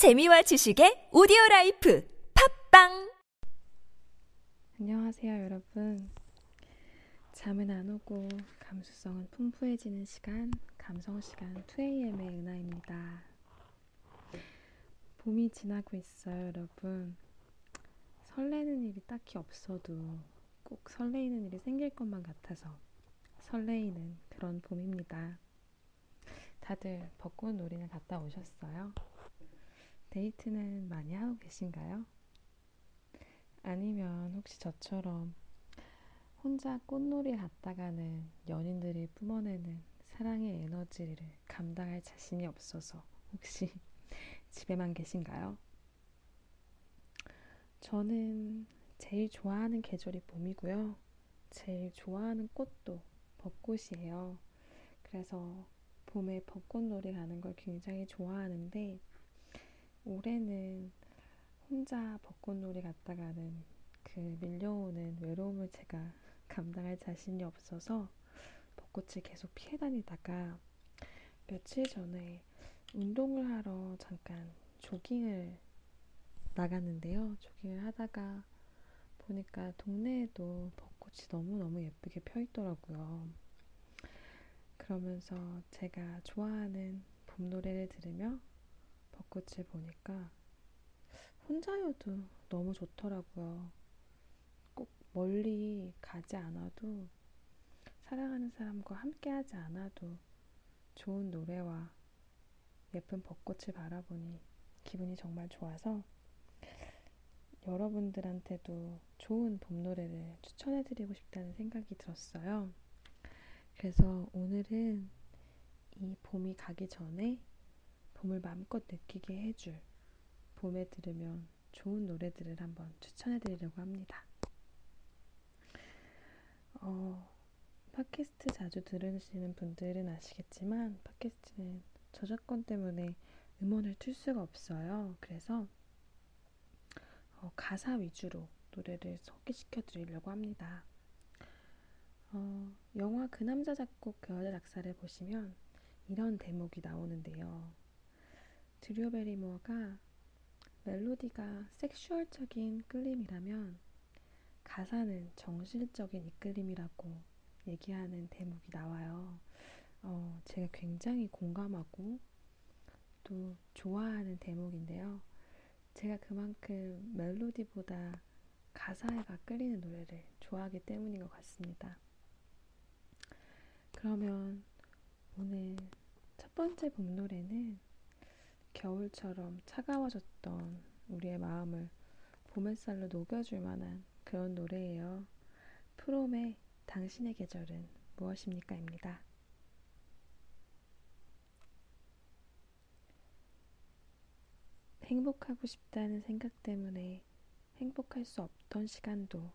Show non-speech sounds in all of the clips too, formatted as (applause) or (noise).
재미와 지식의 오디오 라이프 팟빵 안녕하세요, 여러분. 잠은 안 오고 감수성은 풍부해지는 시간, 감성 시간 2AM의 은하입니다. 봄이 지나고 있어요, 여러분. 설레는 일이 딱히 없어도 꼭 설레이는 일이 생길 것만 같아서 설레이는 그런 봄입니다. 다들 벚꽃 놀이는 갔다 오셨어요? 데이트는 많이 하고 계신가요? 아니면 혹시 저처럼 혼자 꽃놀이 갔다가는 연인들이 뿜어내는 사랑의 에너지를 감당할 자신이 없어서 혹시 (laughs) 집에만 계신가요? 저는 제일 좋아하는 계절이 봄이고요. 제일 좋아하는 꽃도 벚꽃이에요. 그래서 봄에 벚꽃놀이 가는 걸 굉장히 좋아하는데 올해는 혼자 벚꽃놀이 갔다가는 그 밀려오는 외로움을 제가 (laughs) 감당할 자신이 없어서 벚꽃을 계속 피해 다니다가 며칠 전에 운동을 하러 잠깐 조깅을 나갔는데요. 조깅을 하다가 보니까 동네에도 벚꽃이 너무너무 예쁘게 펴 있더라고요. 그러면서 제가 좋아하는 봄 노래를 들으며 벚꽃을 보니까 혼자여도 너무 좋더라고요. 꼭 멀리 가지 않아도 사랑하는 사람과 함께 하지 않아도 좋은 노래와 예쁜 벚꽃을 바라보니 기분이 정말 좋아서 여러분들한테도 좋은 봄 노래를 추천해 드리고 싶다는 생각이 들었어요. 그래서 오늘은 이 봄이 가기 전에 봄을 마음껏 느끼게 해줄 봄에 들으면 좋은 노래들을 한번 추천해 드리려고 합니다. 어, 팟캐스트 자주 들으시는 분들은 아시겠지만 팟캐스트는 저작권 때문에 음원을 틀 수가 없어요. 그래서 어, 가사 위주로 노래를 소개시켜 드리려고 합니다. 어, 영화 그 남자 작곡 그 여자 작사를 보시면 이런 대목이 나오는데요. 드류 베리모어가 멜로디가 섹슈얼적인 끌림이라면 가사는 정신적인 이끌림이라고 얘기하는 대목이 나와요. 어, 제가 굉장히 공감하고 또 좋아하는 대목인데요. 제가 그만큼 멜로디보다 가사에가 끌리는 노래를 좋아하기 때문인 것 같습니다. 그러면 오늘 첫 번째 봄 노래는 겨울처럼 차가워졌던 우리의 마음을 봄햇살로 녹여줄 만한 그런 노래예요. 프롬의 당신의 계절은 무엇입니까?입니다. 행복하고 싶다는 생각 때문에 행복할 수 없던 시간도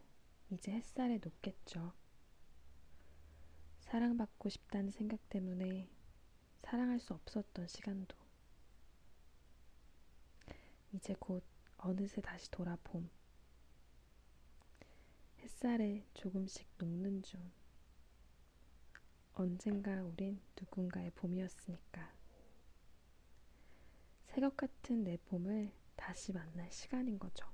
이제 햇살에 녹겠죠. 사랑받고 싶다는 생각 때문에 사랑할 수 없었던 시간도 이제 곧 어느새 다시 돌아 봄. 햇살에 조금씩 녹는 중. 언젠가 우린 누군가의 봄이었으니까. 새것 같은 내 봄을 다시 만날 시간인 거죠.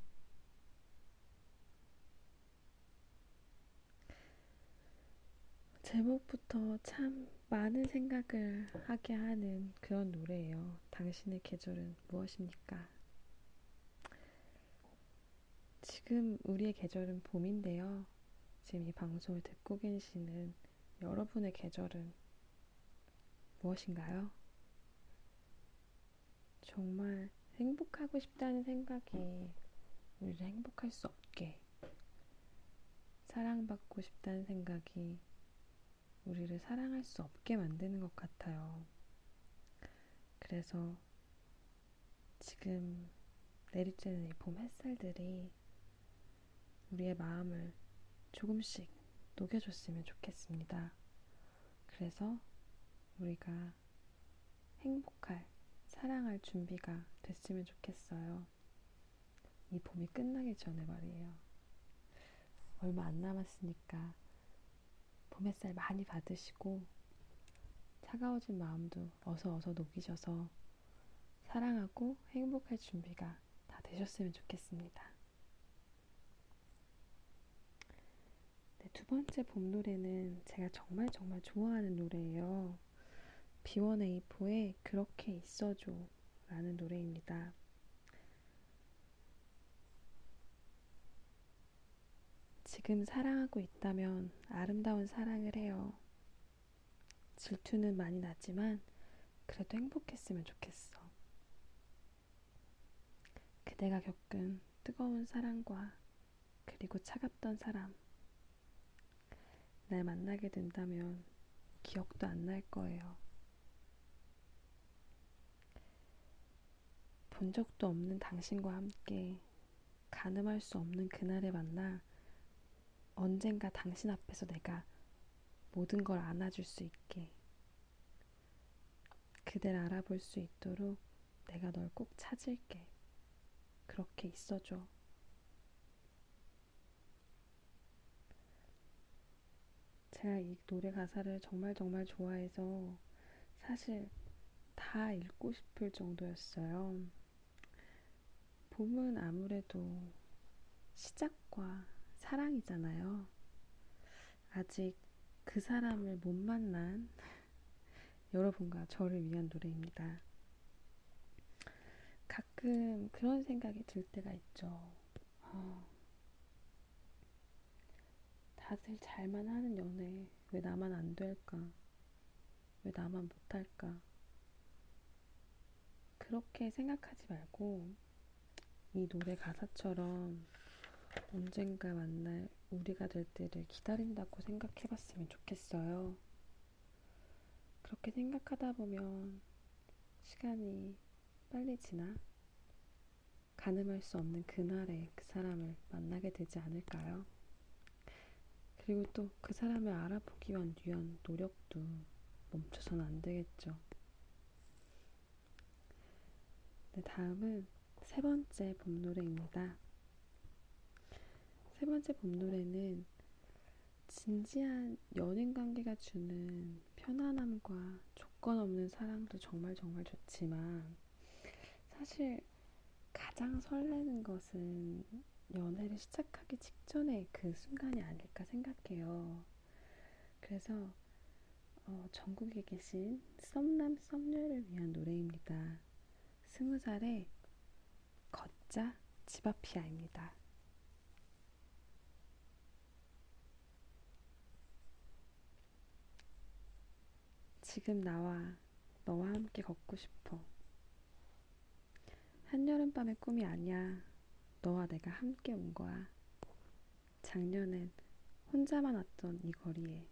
제목부터 참 많은 생각을 하게 하는 그런 노래예요. 당신의 계절은 무엇입니까? 지금 우리의 계절은 봄인데요. 지금 이 방송을 듣고 계시는 여러분의 계절은 무엇인가요? 정말 행복하고 싶다는 생각이 우리를 행복할 수 없게 사랑받고 싶다는 생각이 우리를 사랑할 수 없게 만드는 것 같아요. 그래서 지금 내리쬐는 이 봄 햇살들이 우리의 마음을 조금씩 녹여줬으면 좋겠습니다. 그래서 우리가 행복할, 사랑할 준비가 됐으면 좋겠어요. 이 봄이 끝나기 전에 말이에요. 얼마 안 남았으니까 봄 햇살 많이 받으시고 차가워진 마음도 어서 어서 녹이셔서 사랑하고 행복할 준비가 다 되셨으면 좋겠습니다. 네, 두 번째 봄 노래는 제가 정말 정말 좋아하는 노래예요. B1A4의 그렇게 있어줘 라는 노래입니다. 지금 사랑하고 있다면 아름다운 사랑을 해요. 질투는 많이 나지만 그래도 행복했으면 좋겠어. 그대가 겪은 뜨거운 사랑과 그리고 차갑던 사람. 날 만나게 된다면 기억도 안 날 거예요. 본 적도 없는 당신과 함께 가늠할 수 없는 그날에 만나 언젠가 당신 앞에서 내가 모든 걸 안아줄 수 있게 그댈 알아볼 수 있도록 내가 널 꼭 찾을게. 그렇게 있어줘. 제가 이 노래 가사를 정말 정말 좋아해서 사실 다 읽고 싶을 정도였어요. 봄은 아무래도 시작과 사랑이잖아요. 아직 그 사람을 못 만난 (laughs) 여러분과 저를 위한 노래입니다. 가끔 그런 생각이 들 때가 있죠. 어, 다들 잘만 하는 연애 왜 나만 안 될까? 왜 나만 못할까? 그렇게 생각하지 말고 이 노래 가사처럼 언젠가 만날 우리가 될 때를 기다린다고 생각해 봤으면 좋겠어요. 그렇게 생각하다 보면 시간이 빨리 지나 가늠할 수 없는 그날에 그 사람을 만나게 되지 않을까요? 그리고 또 그 사람을 알아보기 위한 노력도 멈춰서는 안 되겠죠. 네, 다음은 세 번째 봄 노래입니다. 세 번째 봄 노래는 진지한 연인 관계가 주는 편안함과 조건 없는 사랑도 정말 정말 좋지만 사실 가장 설레는 것은 연애를 시작하기 직전의 그 순간이 아닐까 생각해요. 그래서 어, 전국에 계신 썸남 썸녀를 위한 노래입니다. 스무 살의 걷자 집 앞이야입니다. 지금 나와 너와 함께 걷고 싶어. 한여름밤의 꿈이 아니야. 너와 내가 함께 온 거야. 작년엔 혼자만 왔던 이 거리에.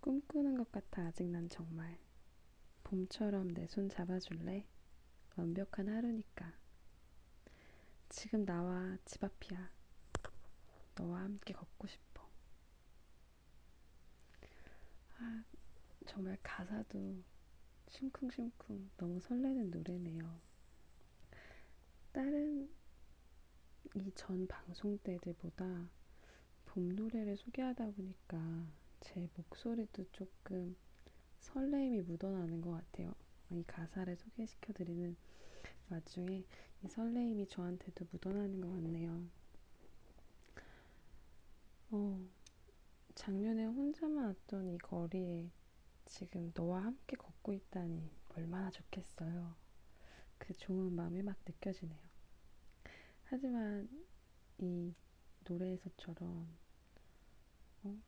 꿈꾸는 것 같아 아직 난 정말. 봄처럼 내 손 잡아줄래? 완벽한 하루니까. 지금 나와 집 앞이야. 너와 함께 걷고 싶어. 아, 정말 가사도 심쿵심쿵 너무 설레는 노래네요. 다른 이전 방송 때들보다 봄 노래를 소개하다 보니까 제 목소리도 조금 설레임이 묻어나는 것 같아요. 이 가사를 소개시켜드리는 와중에 이 설레임이 저한테도 묻어나는 것 같네요. 어, 작년에 혼자만 왔던 이 거리에 지금 너와 함께 걷고 있다니 얼마나 좋겠어요. 그 좋은 마음이 막 느껴지네요. 하지만 이 노래에서처럼 어?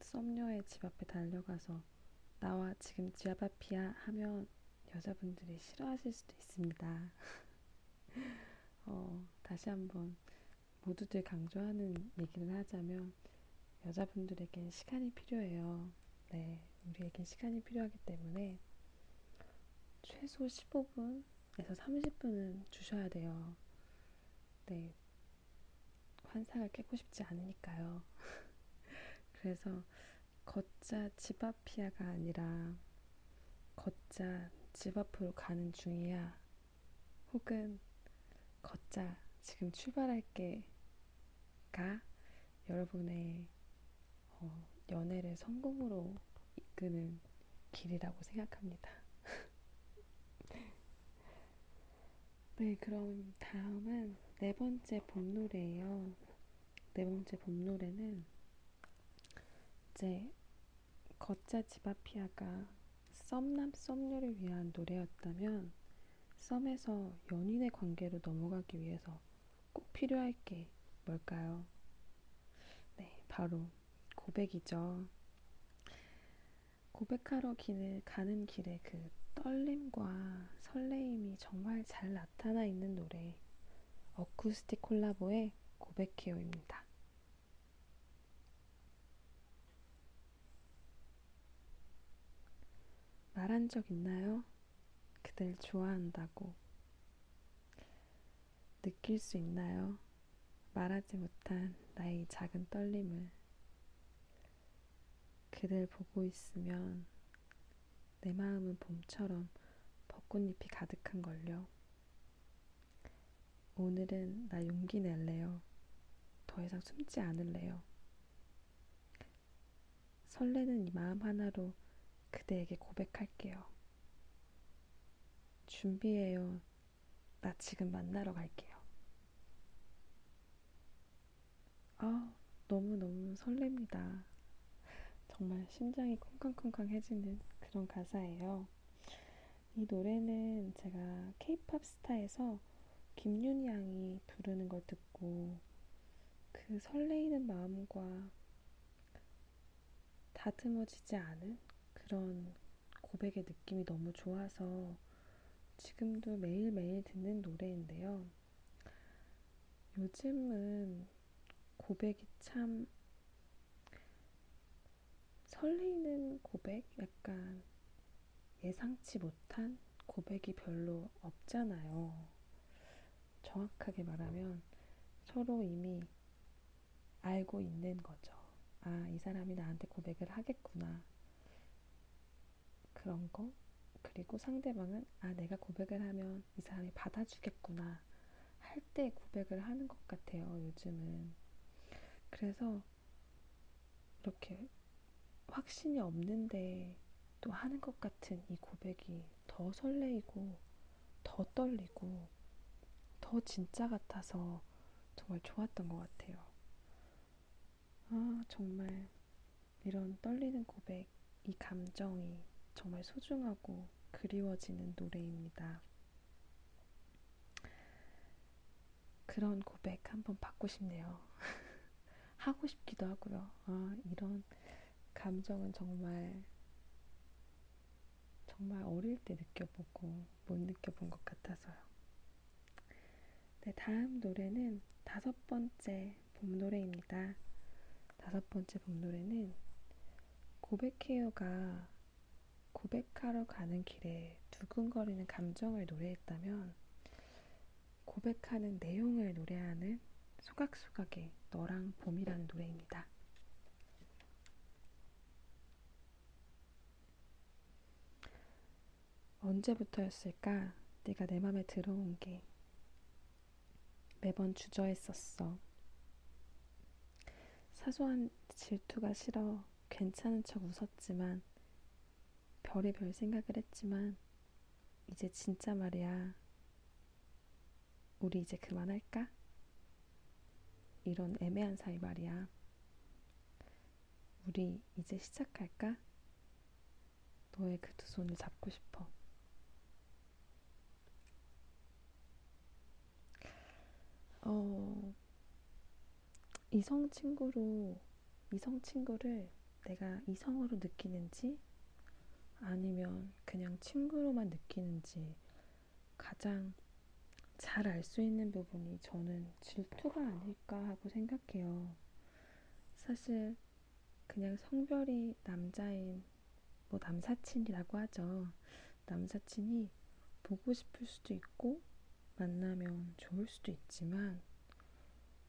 썸녀의 집 앞에 달려가서 나와 지금 집 앞이야 하면 여자분들이 싫어하실 수도 있습니다. (laughs) 어, 다시 한번 모두들 강조하는 얘기를 하자면 여자분들에겐 시간이 필요해요. 네, 우리에겐 시간이 필요하기 때문에 최소 15분에서 30분은 주셔야 돼요. 네, 환상을 깨고 싶지 않으니까요. (laughs) 그래서 걷자 집 앞이야가 아니라 걷자 집 앞으로 가는 중이야. 혹은 걷자 지금 출발할게가 여러분의 어, 연애를 성공으로 이끄는 길이라고 생각합니다. 네, 그럼 다음은 네 번째 봄 노래예요. 네 번째 봄 노래는 이제 거짜 지바피아가 썸남 썸녀를 위한 노래였다면 썸에서 연인의 관계로 넘어가기 위해서 꼭 필요할 게 뭘까요? 네, 바로 고백이죠. 고백하러 길을 가는 길에 그 떨림과 설레임이 정말 잘 나타나 있는 노래 어쿠스틱 콜라보의 고백해요입니다. 말한 적 있나요? 그댈 좋아한다고. 느낄 수 있나요? 말하지 못한 나의 작은 떨림을. 그댈 보고 있으면 내 마음은 봄처럼 벚꽃잎이 가득한 걸요. 오늘은 나 용기 낼래요. 더 이상 숨지 않을래요. 설레는 이 마음 하나로 그대에게 고백할게요. 준비해요. 나 지금 만나러 갈게요. 아, 너무너무 설렙니다. 정말 심장이 쿵쾅쿵쾅해지는 그런 가사예요. 이 노래는 제가 케이팝 스타에서 김윤희 양이 부르는 걸 듣고 그 설레이는 마음과 다듬어지지 않은 그런 고백의 느낌이 너무 좋아서 지금도 매일매일 듣는 노래인데요. 요즘은 고백이 참 설레이는 고백? 약간 예상치 못한 고백이 별로 없잖아요. 정확하게 말하면 서로 이미 알고 있는 거죠. 아, 이 사람이 나한테 고백을 하겠구나. 그런 거. 그리고 상대방은 아, 내가 고백을 하면 이 사람이 받아주겠구나. 할 때 고백을 하는 것 같아요, 요즘은. 그래서 이렇게 확신이 없는데 또 하는 것 같은 이 고백이 더 설레이고 더 떨리고 더 진짜 같아서 정말 좋았던 것 같아요. 아, 정말 이런 떨리는 고백, 이 감정이 정말 소중하고 그리워지는 노래입니다. 그런 고백 한번 받고 싶네요. (laughs) 하고 싶기도 하고요. 아, 이런 감정은 정말 정말 어릴 때 느껴보고 못 느껴본 것 같아서요. 네, 다음 노래는 다섯 번째 봄 노래입니다. 다섯 번째 봄 노래는 고백해요가 고백하러 가는 길에 두근거리는 감정을 노래했다면 고백하는 내용을 노래하는 소각소각의 너랑 봄이라는 노래입니다. 언제부터였을까 내가 내 맘에 들어온 게 매번 주저했었어. 사소한 질투가 싫어 괜찮은 척 웃었지만 별의별 생각을 했지만 이제 진짜 말이야. 우리 이제 그만할까? 이런 애매한 사이 말이야. 우리 이제 시작할까? 너의 그 두 손을 잡고 싶어. 어, 이성 친구로, 이성 친구를 내가 이성으로 느끼는지 아니면 그냥 친구로만 느끼는지 가장 잘 알 수 있는 부분이 저는 질투가 아닐까 하고 생각해요. 사실 그냥 성별이 남자인 뭐 남사친이라고 하죠. 남사친이 보고 싶을 수도 있고 만나면 좋을 수도 있지만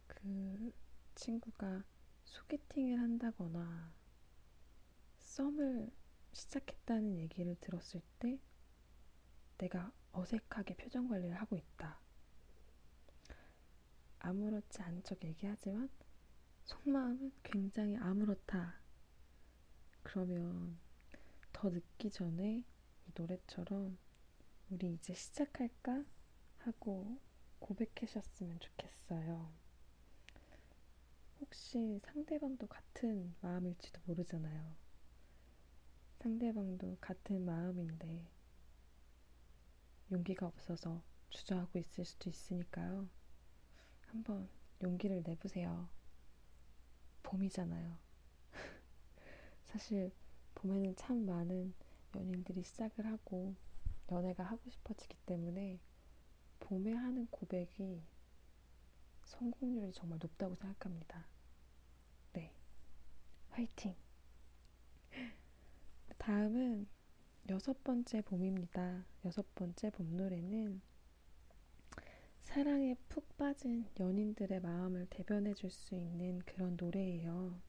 그 친구가 소개팅을 한다거나 썸을 시작했다는 얘기를 들었을 때 내가 어색하게 표정 관리를 하고 있다. 아무렇지 않은 척 얘기하지만 속마음은 굉장히 아무렇다. 그러면 더 늦기 전에 이 노래처럼 우리 이제 시작할까? 하고 고백하셨으면 좋겠어요. 혹시 상대방도 같은 마음일지도 모르잖아요. 상대방도 같은 마음인데 용기가 없어서 주저하고 있을 수도 있으니까요. 한번 용기를 내보세요. 봄이잖아요. (laughs) 사실 봄에는 참 많은 연인들이 시작을 하고 연애가 하고 싶어지기 때문에 봄에 하는 고백이 성공률이 정말 높다고 생각합니다. 네. 화이팅! (gasps) 다음은 여섯 번째 봄입니다. 여섯 번째 봄 노래는 사랑에 푹 빠진 연인들의 마음을 대변해 줄 수 있는 그런 노래예요.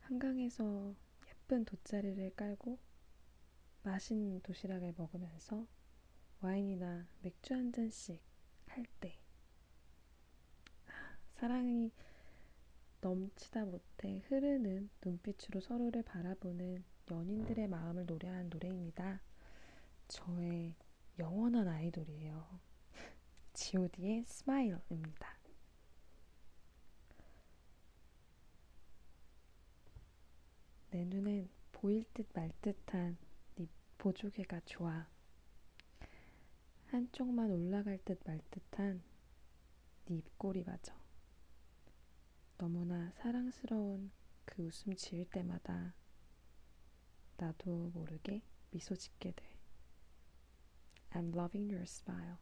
한강에서 예쁜 돗자리를 깔고 맛있는 도시락을 먹으면서 와인이나 맥주 한 잔씩 할 때, 사랑이 넘치다 못해 흐르는 눈빛으로 서로를 바라보는 연인들의 마음을 노래한 노래입니다. 저의 영원한 아이돌이에요. (laughs) god의 스마일입니다. 내 눈엔 보일 듯 말 듯한 네 보조개가 좋아. 한쪽만 올라갈 듯 말 듯한 네 입꼬리마저. 너무나 사랑스러운 그 웃음 지을 때마다 나도 모르게 미소 짓게 돼. I'm loving your smile.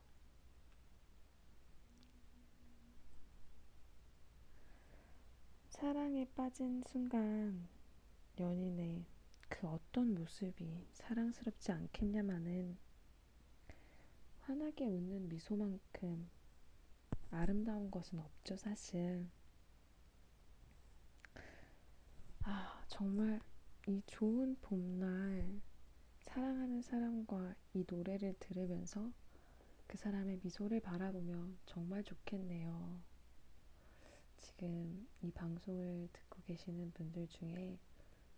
사랑에 빠진 순간 연인의 그 어떤 모습이 사랑스럽지 않겠냐마는 환하게 웃는 미소만큼 아름다운 것은 없죠, 사실. 아, 정말 이 좋은 봄날 사랑하는 사람과 이 노래를 들으면서 그 사람의 미소를 바라보면 정말 좋겠네요. 지금 이 방송을 듣고 계시는 분들 중에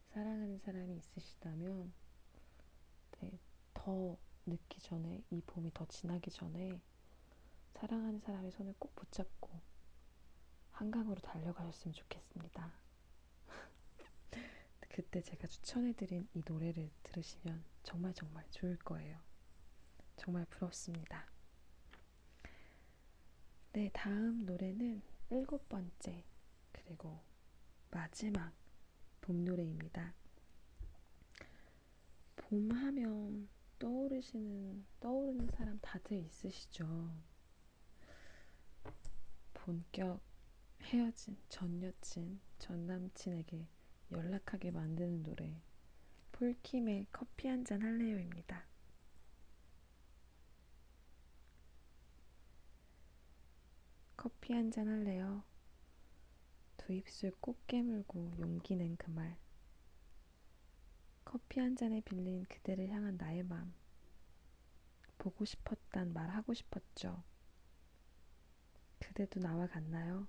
사랑하는 사람이 있으시다면 네, 더 늦기 전에 이 봄이 더 지나기 전에 사랑하는 사람의 손을 꼭 붙잡고 한강으로 달려가셨으면 좋겠습니다. (laughs) 그때 제가 추천해드린 이 노래를 들으시면 정말 정말 좋을 거예요. 정말 부럽습니다. 네, 다음 노래는 일곱 번째, 그리고 마지막 봄 노래입니다. 봄 하면 떠오르시는, 떠오르는 사람 다들 있으시죠? 본격 헤어진 전 여친, 전 남친에게 연락하게 만드는 노래 폴킴의 커피 한잔 할래요입니다. 커피 한잔 할래요? 두 입술 꼭 깨물고 용기 낸 그 말. 커피 한 잔에 빌린 그대를 향한 나의 맘. 보고 싶었단 말 하고 싶었죠. 그대도 나와 같나요?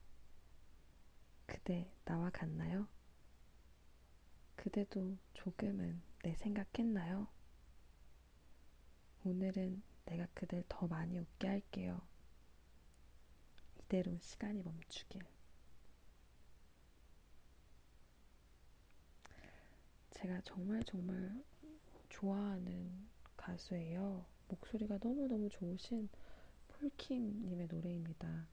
그대 나와 같나요? 그대도 조금은 내 생각했나요? 오늘은 내가 그댈 더 많이 웃게 할게요. 이대로 시간이 멈추길. 제가 정말 정말 좋아하는 가수예요. 목소리가 너무너무 좋으신 폴킴님의 노래입니다.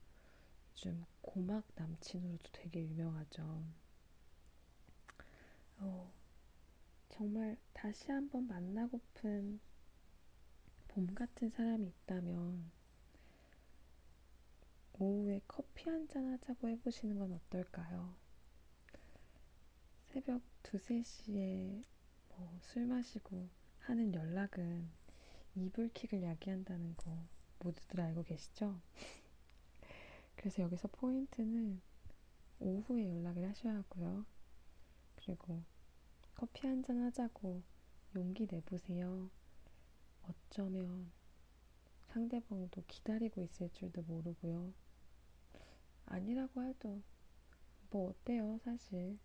요즘 고막 남친으로도 되게 유명하죠. 어, 정말 다시 한번 만나고픈 봄 같은 사람이 있다면 오후에 커피 한잔 하자고 해보시는 건 어떨까요? 새벽 2, 3시에 뭐 술 마시고 하는 연락은 이불킥을 야기한다는 거 모두들 알고 계시죠? 그래서 여기서 포인트는 오후에 연락을 하셔야 하고요. 그리고 커피 한 잔 하자고 용기 내보세요. 어쩌면 상대방도 기다리고 있을 줄도 모르고요. 아니라고 해도 뭐 어때요, 사실.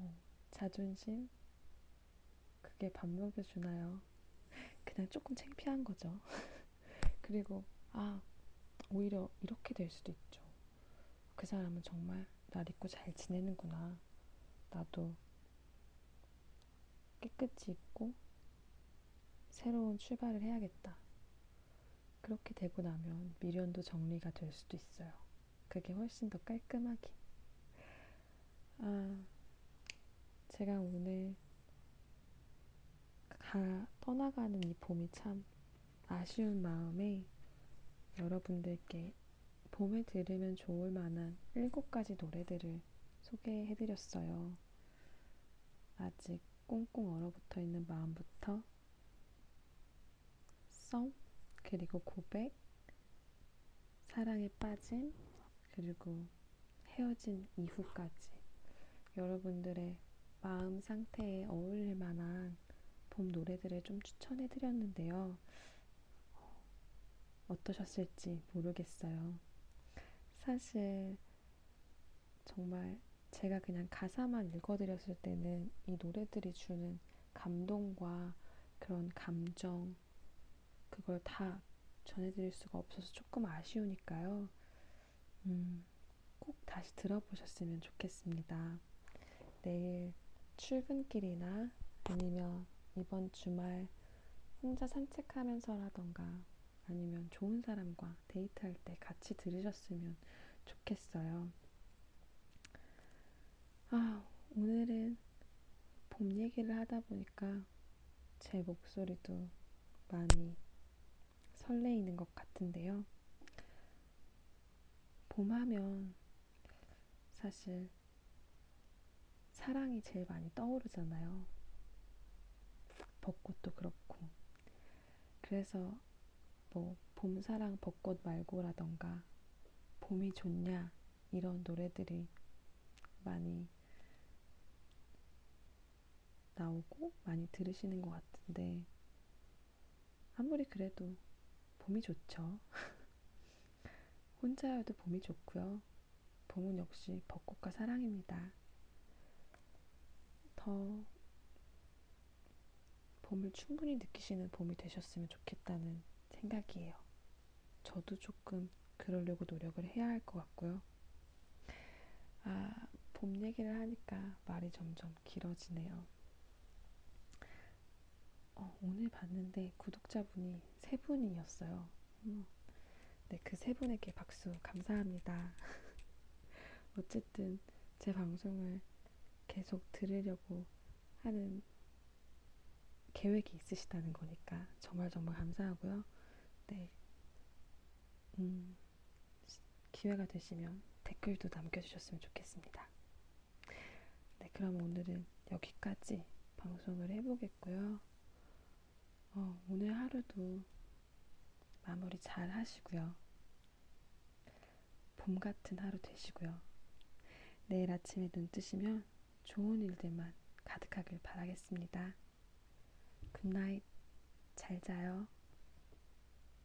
뭐, 자존심? 그게 밥 먹여주나요? (laughs) 그냥 조금 창피한 거죠. (laughs) 그리고, 아, 오히려 이렇게 될 수도 있죠. 그 사람은 정말 날 잊고 잘 지내는구나. 나도 깨끗이 잊고 새로운 출발을 해야겠다. 그렇게 되고 나면 미련도 정리가 될 수도 있어요. 그게 훨씬 더 깔끔하게. 아, 제가 오늘 가, 떠나가는 이 봄이 참 아쉬운 마음에 여러분들께 봄에 들으면 좋을 만한 일곱 가지 노래들을 소개해드렸어요. 아직 꽁꽁 얼어붙어 있는 마음부터 썸, 그리고 고백, 사랑에 빠짐, 그리고 헤어진 이후까지 여러분들의 마음 상태에 어울릴 만한 봄 노래들을 좀 추천해 드렸는데요. 어떠셨을지 모르겠어요. 사실 정말 제가 그냥 가사만 읽어드렸을 때는 이 노래들이 주는 감동과 그런 감정, 그걸 다 전해드릴 수가 없어서 조금 아쉬우니까요. 음, 꼭 다시 들어보셨으면 좋겠습니다. 내일 출근길이나 아니면 이번 주말 혼자 산책하면서라던가 아니면 좋은 사람과 데이트할 때 같이 들으셨으면 좋겠어요. 아, 오늘은 봄 얘기를 하다 보니까 제 목소리도 많이 설레이는 것 같은데요. 봄하면 사실 사랑이 제일 많이 떠오르잖아요. 벚꽃도 그렇고. 그래서 뭐 봄사랑 벚꽃 말고라던가 봄이 좋냐 이런 노래들이 많이 나오고 많이 들으시는 것 같은데 아무리 그래도 봄이 좋죠. (laughs) 혼자여도 봄이 좋고요. 봄은 역시 벚꽃과 사랑입니다. 더 봄을 충분히 느끼시는 봄이 되셨으면 좋겠다는 생각이에요. 저도 조금 그러려고 노력을 해야 할 것 같고요. 아, 봄 얘기를 하니까 말이 점점 길어지네요. 어, 오늘 봤는데 구독자분이 세 분이었어요. 음, 네, 그 세 분에게 박수 감사합니다. (laughs) 어쨌든 제 방송을 계속 들으려고 하는 계획이 있으시다는 거니까 정말 정말 감사하고요. 네. 음, 기회가 되시면 댓글도 남겨주셨으면 좋겠습니다. 네, 그럼 오늘은 여기까지 방송을 해보겠고요. 어, 오늘 하루도 마무리 잘 하시고요. 봄 같은 하루 되시고요. 내일 아침에 눈 뜨시면 좋은 일들만 가득하길 바라겠습니다. 굿나잇. 잘 자요.